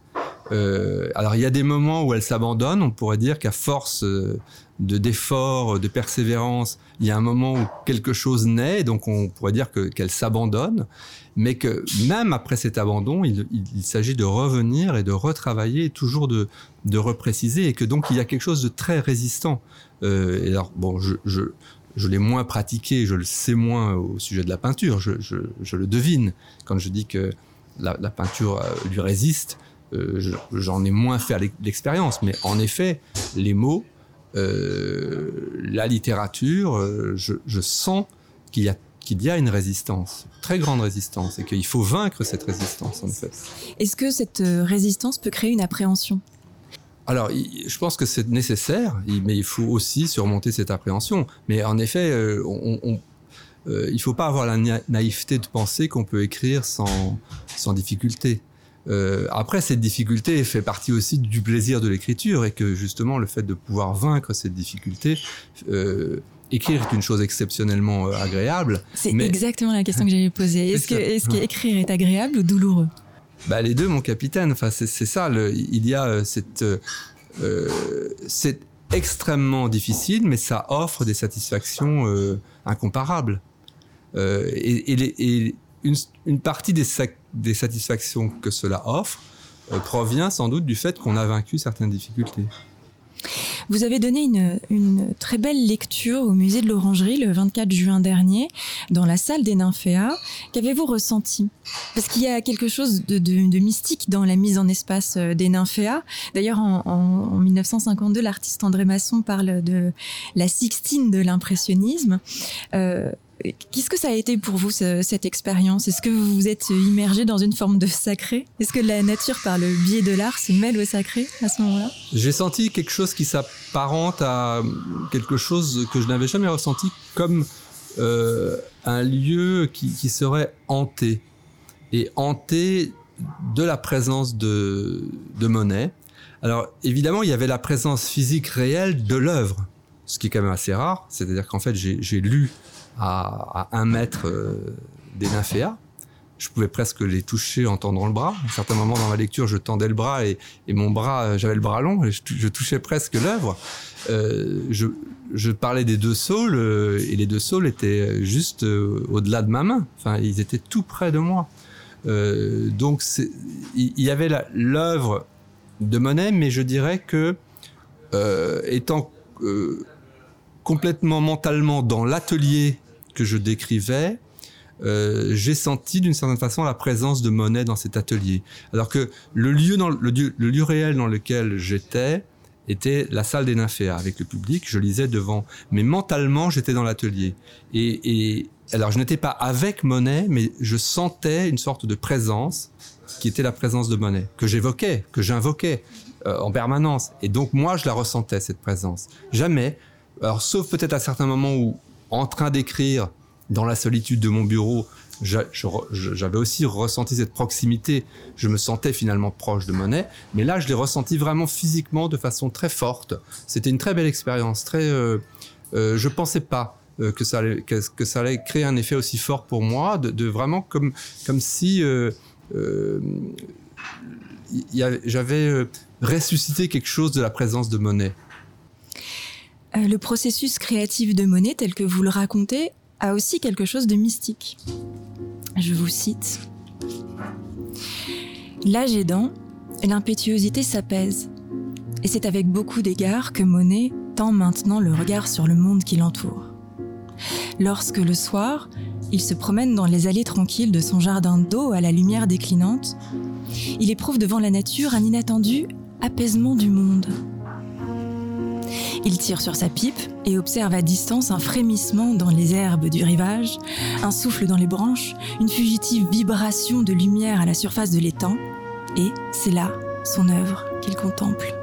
[SPEAKER 2] Euh, alors, il y a des moments où elle s'abandonne. On pourrait dire qu'à force euh, de d'efforts, de persévérance, il y a un moment où quelque chose naît. Donc, on pourrait dire que qu'elle s'abandonne mais que même après cet abandon, il, s'agit de revenir et de retravailler, et toujours de, de repréciser, et que donc il y a quelque chose de très résistant. Euh, alors, bon, je, je, l'ai moins pratiqué, je le sais moins au sujet de la peinture, je, je, le devine quand je dis que la, peinture lui résiste. Euh, je- J'en ai moins fait l'expérience, mais en effet, les mots, euh, la littérature, euh, je, je sens qu'il y a qu'il y a une résistance, très grande résistance, et qu'il faut vaincre cette résistance, en fait.
[SPEAKER 1] Est-ce que cette résistance peut créer une appréhension?
[SPEAKER 2] Alors, je pense que c'est nécessaire, mais il faut aussi surmonter cette appréhension. Mais en effet, on, on- euh, il faut pas avoir la na- naïveté de penser qu'on peut écrire sans, sans difficulté. Euh, après, cette difficulté fait partie aussi du plaisir de l'écriture et que justement le fait de pouvoir vaincre cette difficulté, euh, écrire est une chose exceptionnellement euh, agréable.
[SPEAKER 1] C'est
[SPEAKER 2] Mais-
[SPEAKER 1] exactement la question que j'allais poser. Est-ce que, est-ce que écrire est agréable ou douloureux?
[SPEAKER 2] Bah, les deux, mon capitaine. Enfin, c'est ça. Le, il y a cette. c'est extrêmement difficile, mais ça offre des satisfactions incomparables. Et et, les- et une, une partie des, sac- des satisfactions que cela offre euh, provient sans doute du fait qu'on a vaincu certaines difficultés.
[SPEAKER 1] Vous avez donné une, très belle lecture au musée de l'Orangerie le 24 juin dernier, dans la salle des nymphéas. Qu'avez-vous ressenti? Parce qu'il y a quelque chose de, mystique dans la mise en espace euh, des nymphéas. D'ailleurs, en 1952, l'artiste André Masson parle de la Sixtine de l'impressionnisme. Euh, Qu'est-ce que ça a été pour vous, ce- cette expérience? Est-ce que vous vous êtes immergé dans une forme de sacré? Est-ce que la nature, par le biais de l'art, se mêle au sacré à ce moment-là?
[SPEAKER 2] J'ai senti quelque chose qui s'apparente à quelque chose que je n'avais jamais ressenti comme euh, un lieu qui, serait hanté et hanté de la présence de, Monet. Alors évidemment, il y avait la présence physique réelle de l'œuvre, ce qui est quand même assez rare. C'est-à-dire qu'en fait, j'ai lu à, un mètre euh, des nymphéas. Je pouvais presque les toucher en tendant le bras. À un certain moment dans ma lecture, je tendais le bras et, mon bras, euh, j'avais le bras long et je, tou- je touchais presque l'œuvre. Euh, je, parlais des deux saules et les deux saules étaient juste au-delà de ma main. Enfin, ils étaient tout près de moi. Donc, il y avait l'œuvre de Monet, mais je dirais que étant complètement mentalement dans l'atelier que je décrivais, euh, j'ai senti d'une certaine façon la présence de Monet dans cet atelier. Alors que le lieu, réel dans lequel j'étais était la salle des nymphéas avec le public. Je lisais devant, mais mentalement j'étais dans l'atelier. Et, et alors je n'étais pas avec Monet, mais je sentais une sorte de présence qui était la présence de Monet que j'évoquais, que j'invoquais euh, en permanence. Et donc moi je la ressentais cette présence. Jamais. Alors sauf peut-être à certains moments où en train d'écrire dans la solitude de mon bureau, j'avais aussi ressenti cette proximité. Je me sentais finalement proche de Monet, mais là, je l'ai ressenti vraiment physiquement de façon très forte. C'était une très belle expérience. Très, euh, euh, je pensais pas euh, que ça allait, créer un effet aussi fort pour moi, de, de vraiment comme comme si euh, euh, j'avais ressuscité quelque chose de la présence de Monet.
[SPEAKER 1] Euh, le processus créatif de Monet, tel que vous le racontez, a aussi quelque chose de mystique. Je vous cite. L'âge aidant, l'impétuosité s'apaise. Et c'est avec beaucoup d'égards que Monet tend maintenant le regard sur le monde qui l'entoure. Lorsque le soir, il se promène dans les allées tranquilles de son jardin d'eau à la lumière déclinante, il éprouve devant la nature un inattendu apaisement du monde. Il tire sur sa pipe et observe à distance un frémissement dans les herbes du rivage, un souffle dans les branches, une fugitive vibration de lumière à la surface de l'étang, et c'est là son œuvre qu'il contemple.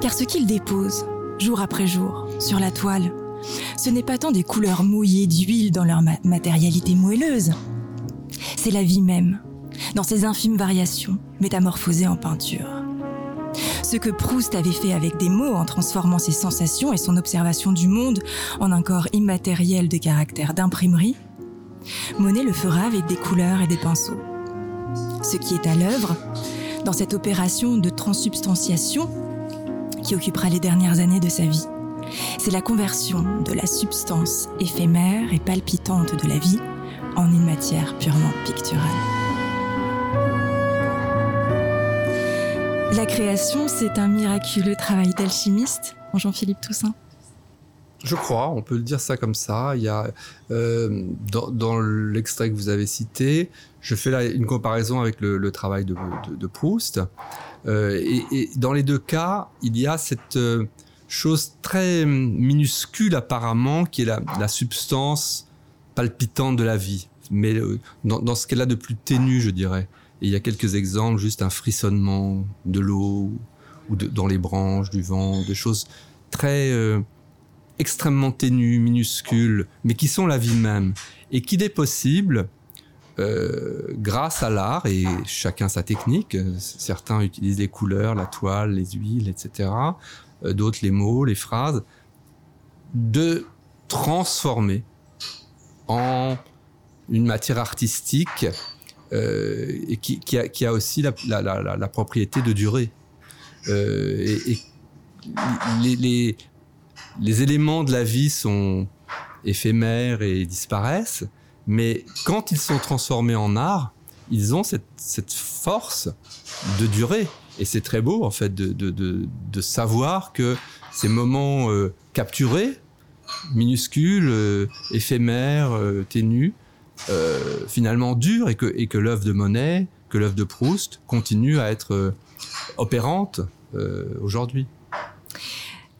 [SPEAKER 1] Car ce qu'il dépose, jour après jour, sur la toile, ce n'est pas tant des couleurs mouillées d'huile dans leur ma- matérialité moelleuse, c'est la vie même, dans ses infimes variations, métamorphosées en peinture. Ce que Proust avait fait avec des mots en transformant ses sensations et son observation du monde en un corps immatériel de caractère d'imprimerie, Monet le fera avec des couleurs et des pinceaux. Ce qui est à l'œuvre, dans cette opération de transsubstantiation qui occupera les dernières années de sa vie, c'est la conversion de la substance éphémère et palpitante de la vie en une matière purement picturale. La création, c'est un miraculeux travail d'alchimiste, Jean-Philippe Toussaint.
[SPEAKER 2] Je crois, on peut le dire ça comme ça. Il y a euh, dans, l'extrait que vous avez cité, je fais là une comparaison avec le, travail de, Proust. Euh, et, dans les deux cas, il y a cette euh, chose très minuscule apparemment, qui est la, substance palpitante de la vie, mais dans, dans ce qu'elle a de plus ténu, je dirais. Il y a quelques exemples, juste un frissonnement de l'eau ou de, dans les branches du vent, des choses très euh, extrêmement ténues, minuscules, mais qui sont la vie même et qu'il est possible, euh, grâce à l'art et chacun sa technique. euh, Certains utilisent les couleurs, la toile, les huiles, etc. D'autres les mots, les phrases, de transformer en une matière artistique et qui, a, aussi la, propriété de durer. Euh, les, éléments de la vie sont éphémères et disparaissent, mais quand ils sont transformés en art, ils ont cette, force de durer. Et c'est très beau, en fait, de, savoir que ces moments euh, capturés, minuscules, euh, éphémères, euh, ténus, euh, finalement durent et que, l'œuvre de Monet, que l'œuvre de Proust continue à être euh, opérante euh, aujourd'hui.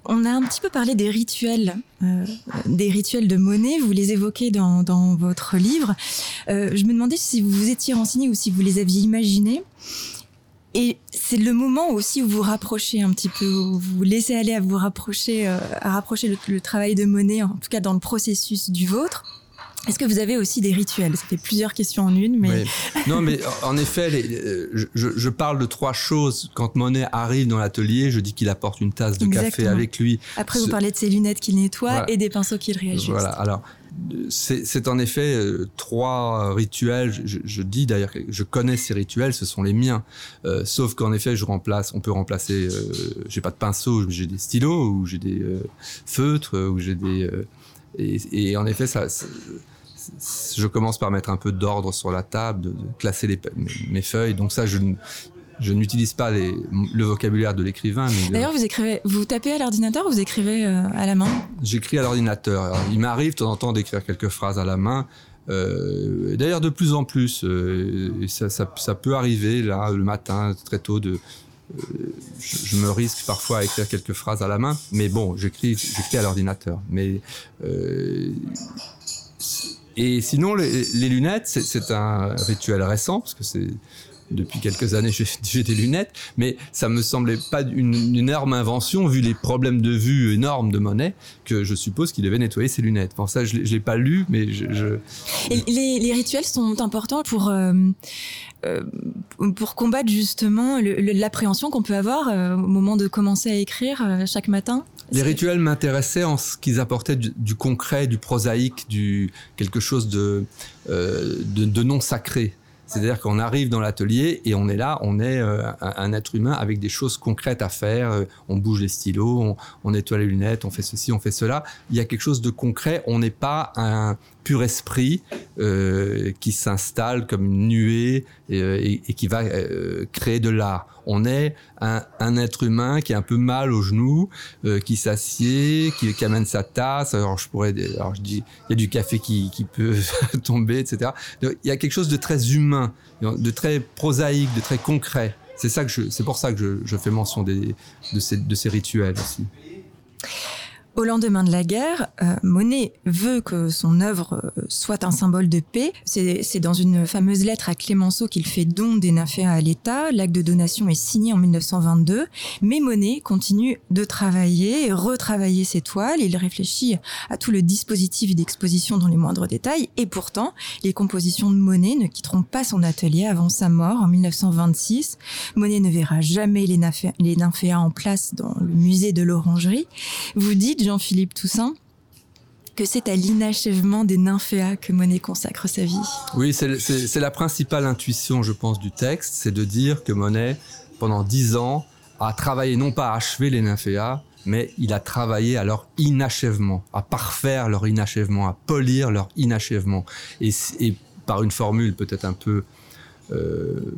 [SPEAKER 1] On a un petit peu parlé des rituels, des rituels de Monet. Vous les évoquez dans, votre livre. Je me demandais si vous vous étiez renseigné ou si vous les aviez imaginés. Et c'est le moment aussi où vous rapprochez un petit peu, où vous laissez aller à vous rapprocher, à rapprocher le travail de Monet, en tout cas dans le processus du vôtre. Est-ce que vous avez aussi des rituels? Ça fait plusieurs questions en une, mais
[SPEAKER 2] Oui. Non, mais en effet, les- euh, je, parle de trois choses. Quand Monet arrive dans l'atelier, je dis qu'il apporte une tasse de café avec lui.
[SPEAKER 1] après
[SPEAKER 2] Ce-
[SPEAKER 1] vous parlez de ces lunettes qu'il nettoie
[SPEAKER 2] Voilà.
[SPEAKER 1] et des pinceaux qu'il réajuste.
[SPEAKER 2] Voilà. Alors, c'est en effet euh, trois rituels. Je, dis d'ailleurs que je connais ces rituels, ce sont les miens. Euh, sauf qu'en effet, je remplace. On peut remplacer. Euh, j'ai pas de pinceau, j'ai des stylos ou j'ai des feutres ou j'ai des. et, et en effet, ça. ça- je commence par mettre un peu d'ordre sur la table, de, de classer les, mes, mes feuilles. Donc ça, je, n'utilise pas les, le vocabulaire de l'écrivain,
[SPEAKER 1] D'ailleurs, vous écrivez, vous tapez à l'ordinateur ou vous écrivez euh, à la main?
[SPEAKER 2] J'écris à l'ordinateur. Il m'arrive de temps en temps d'écrire quelques phrases à la main. Euh, D'ailleurs, de plus en plus, euh, et ça, ça, ça peut arriver là le matin très tôt. De, je, je me risque parfois à écrire quelques phrases à la main, mais bon, j'écris, j'écris à l'ordinateur. Mais et sinon, les, lunettes, c'est- un rituel récent parce que c'est depuis quelques années j'ai des lunettes, mais ça me semblait pas une, une énorme invention vu les problèmes de vue énormes de Monet que je suppose qu'il devait nettoyer ses lunettes. Bon ça je je l'ai pas lu, mais je,
[SPEAKER 1] les, rituels sont importants pour euh, euh, pour combattre justement l'appréhension qu'on peut avoir euh, au moment de commencer à écrire chaque matin?
[SPEAKER 2] Les rituels m'intéressaient en ce qu'ils apportaient du, du concret, du prosaïque, du quelque chose de euh, de, de non sacré. C'est-à-dire qu'on arrive dans l'atelier et on est là, on est euh, un, un être humain avec des choses concrètes à faire. Euh, On bouge les stylos, on, on nettoie les lunettes, on fait ceci, on fait cela. Il y a quelque chose de concret. On n'est pas un pur esprit euh, qui s'installe comme une nuée et, euh, qui va euh, créer de l'art. On est un, être humain qui est un peu mal au genou, euh, qui s'assied, qui, amène sa tasse. Alors je pourrais, alors je dis, il y a du café qui, peut tomber, etc. Il y a quelque chose de très humain, de très prosaïque, de très concret. C'est ça que c'est pour ça que je, fais mention de, ces, de ces rituels aussi.
[SPEAKER 1] Au lendemain de la guerre, euh, Monet veut que son œuvre euh, soit un symbole de paix. C'est dans une fameuse lettre à Clémenceau qu'il fait don des nymphéas à l'État. L'acte de donation est signé en 1922, mais Monet continue de travailler et retravailler ses toiles. Il réfléchit à tout le dispositif d'exposition dans les moindres détails, et pourtant, les compositions de Monet ne quitteront pas son atelier avant sa mort en 1926. Monet ne verra jamais les nymphéas en place dans le musée de l'Orangerie. Vous dites, Jean-Philippe Toussaint, que c'est à l'inachèvement des nymphéas que Monet consacre sa vie.
[SPEAKER 2] Oui, c'est la principale intuition, je pense, du texte, c'est de dire que Monet, pendant dix ans, a travaillé non pas à achever les nymphéas, mais il a travaillé à leur inachèvement, à parfaire leur inachèvement, à polir leur inachèvement. Et par une formule peut-être un peu euh,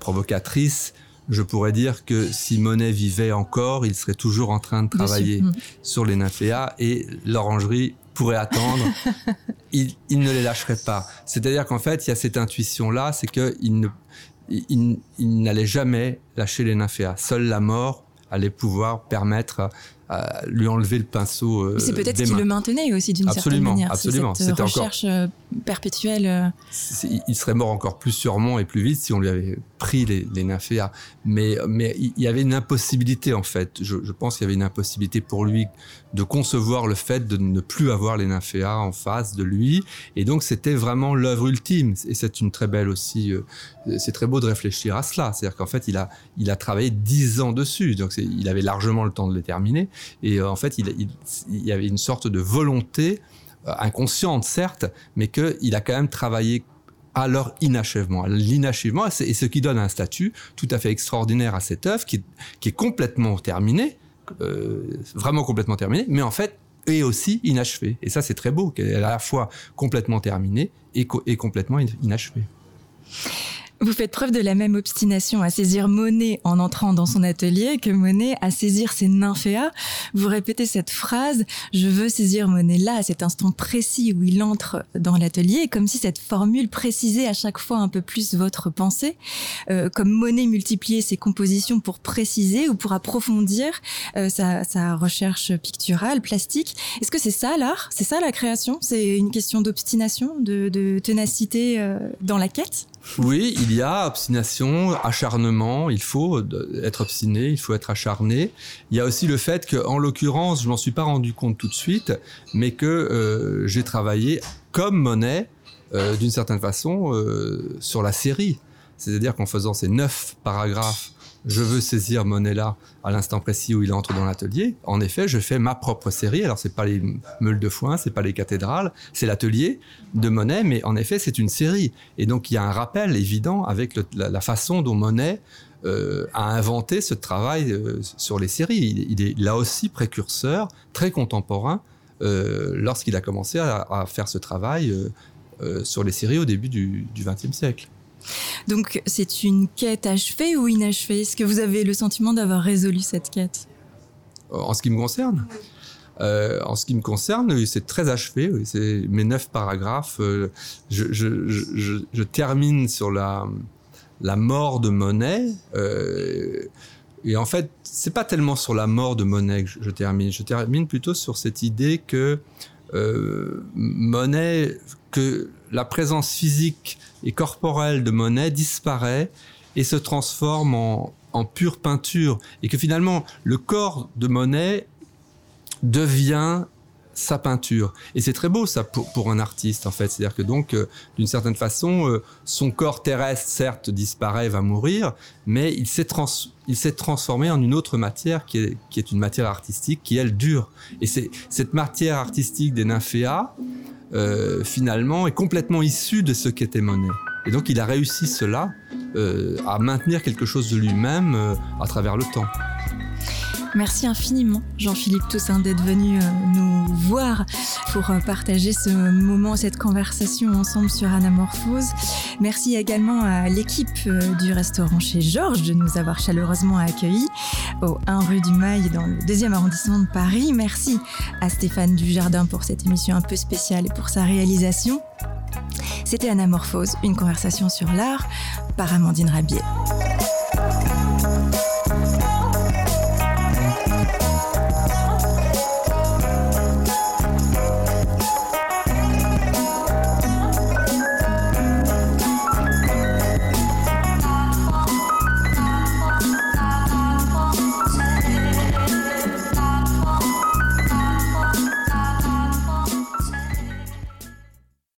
[SPEAKER 2] provocatrice, je pourrais dire que si Monet vivait encore, il serait toujours en train de travailler
[SPEAKER 1] Dessus. Mm.
[SPEAKER 2] sur les nymphéas et l'orangerie pourrait attendre. il, il ne les lâcherait pas. C'est-à-dire qu'en fait, il y a cette intuition-là, c'est qu'il ne, il, il n'allait jamais lâcher les nymphéas. Seule la mort allait pouvoir permettre à, lui enlever le pinceau. euh,
[SPEAKER 1] c'est peut-être qu'il le maintenait aussi d'une certaine
[SPEAKER 2] Absolument,
[SPEAKER 1] manière.
[SPEAKER 2] absolument.
[SPEAKER 1] C'est cette
[SPEAKER 2] encore-
[SPEAKER 1] recherche euh, perpétuelle. euh,
[SPEAKER 2] il serait mort encore plus sûrement et plus vite si on lui avait pris les, les nymphéas. Mais, mais il y avait une impossibilité en fait. Je, je pense qu'il y avait une impossibilité pour lui de concevoir le fait de ne plus avoir les nymphéas en face de lui. Et donc c'était vraiment l'œuvre ultime. Et c'est une très belle aussi. euh, c'est très beau de réfléchir à cela. C'est-à-dire qu'en fait il a, il a travaillé dix ans dessus. Donc il avait largement le temps de les terminer. Et euh, en fait il, y avait une sorte de volonté euh, inconsciente certes, mais qu'il a quand même travaillé à leur inachèvement, l'inachèvement, c'est- ce qui donne un statut tout à fait extraordinaire à cette œuvre qui, est- complètement terminée, euh, vraiment complètement terminée, mais en fait est aussi inachevée. Et ça, c'est très beau, qu'elle est à la fois complètement terminée et, co- et complètement in- inachevée.
[SPEAKER 1] Vous faites preuve de la même obstination à saisir Monet en entrant dans son atelier que Monet à saisir ses nymphéas. Vous répétez cette phrase Je veux saisir Monet là, à cet instant précis où il entre dans l'atelier, comme si cette formule précisait à chaque fois un peu plus votre pensée, Euh, comme Monet multipliait ses compositions pour préciser ou pour approfondir euh, sa, recherche picturale, plastique. Est-ce que c'est ça l'art? C'est ça la création? C'est une question d'obstination, de, de ténacité euh, dans la quête?
[SPEAKER 2] Oui, il y a obstination, acharnement, il faut être obstiné, il faut être acharné. Il y a aussi le fait que, en l'occurrence, je m'en suis pas rendu compte tout de suite, mais que euh, j'ai travaillé comme Monet, euh, d'une certaine façon, euh, sur la série. C'est-à-dire qu'en faisant ces neuf paragraphes je veux saisir Monet-là à l'instant précis où il entre dans l'atelier. En effet, je fais ma propre série. Alors, c'est pas les meules de foin, c'est pas les cathédrales, c'est l'atelier de Monet, mais en effet, c'est une série. Et donc, il y a un rappel évident avec la, façon dont Monet euh, a inventé ce travail euh, sur les séries. Il, est là aussi précurseur, très contemporain, euh, lorsqu'il a commencé à, faire ce travail sur les séries au début du XXe siècle.
[SPEAKER 1] Donc c'est une quête achevée ou inachevée? Est-ce que vous avez le sentiment d'avoir résolu cette quête?
[SPEAKER 2] En ce qui me concerne? Euh, en ce qui me concerne, c'est très achevé. C'est mes neuf paragraphes. Euh, je, termine sur la, mort de Monet. Euh, et en fait, c'est pas tellement sur la mort de Monet que je, termine. Je termine plutôt sur cette idée que Monet, que la présence physique et corporelle de Monet disparaît et se transforme en, pure peinture. Et que finalement, le corps de Monet devient sa peinture. Et c'est très beau ça pour, un artiste en fait. C'est-à-dire que donc, euh, d'une certaine façon, euh, son corps terrestre certes disparaît, va mourir, mais il s'est transformé en une autre matière qui est, qui est une matière artistique qui elle dure. Et c'est cette matière artistique des nymphéas euh, finalement, est complètement issu de ce qu'était Monet. Et donc, il a réussi cela, à maintenir quelque chose de lui-même à travers le temps.
[SPEAKER 1] Merci infiniment, Jean-Philippe Toussaint, d'être venu nous voir pour partager ce moment, cette conversation ensemble sur Anamorphose. Merci également à l'équipe du restaurant chez Georges de nous avoir chaleureusement accueillis au 1 rue du Mail dans le deuxième arrondissement de Paris. Merci à Stéphane Dujardin pour cette émission un peu spéciale et pour sa réalisation. C'était Anamorphose, une conversation sur l'art par Amandine Rabier.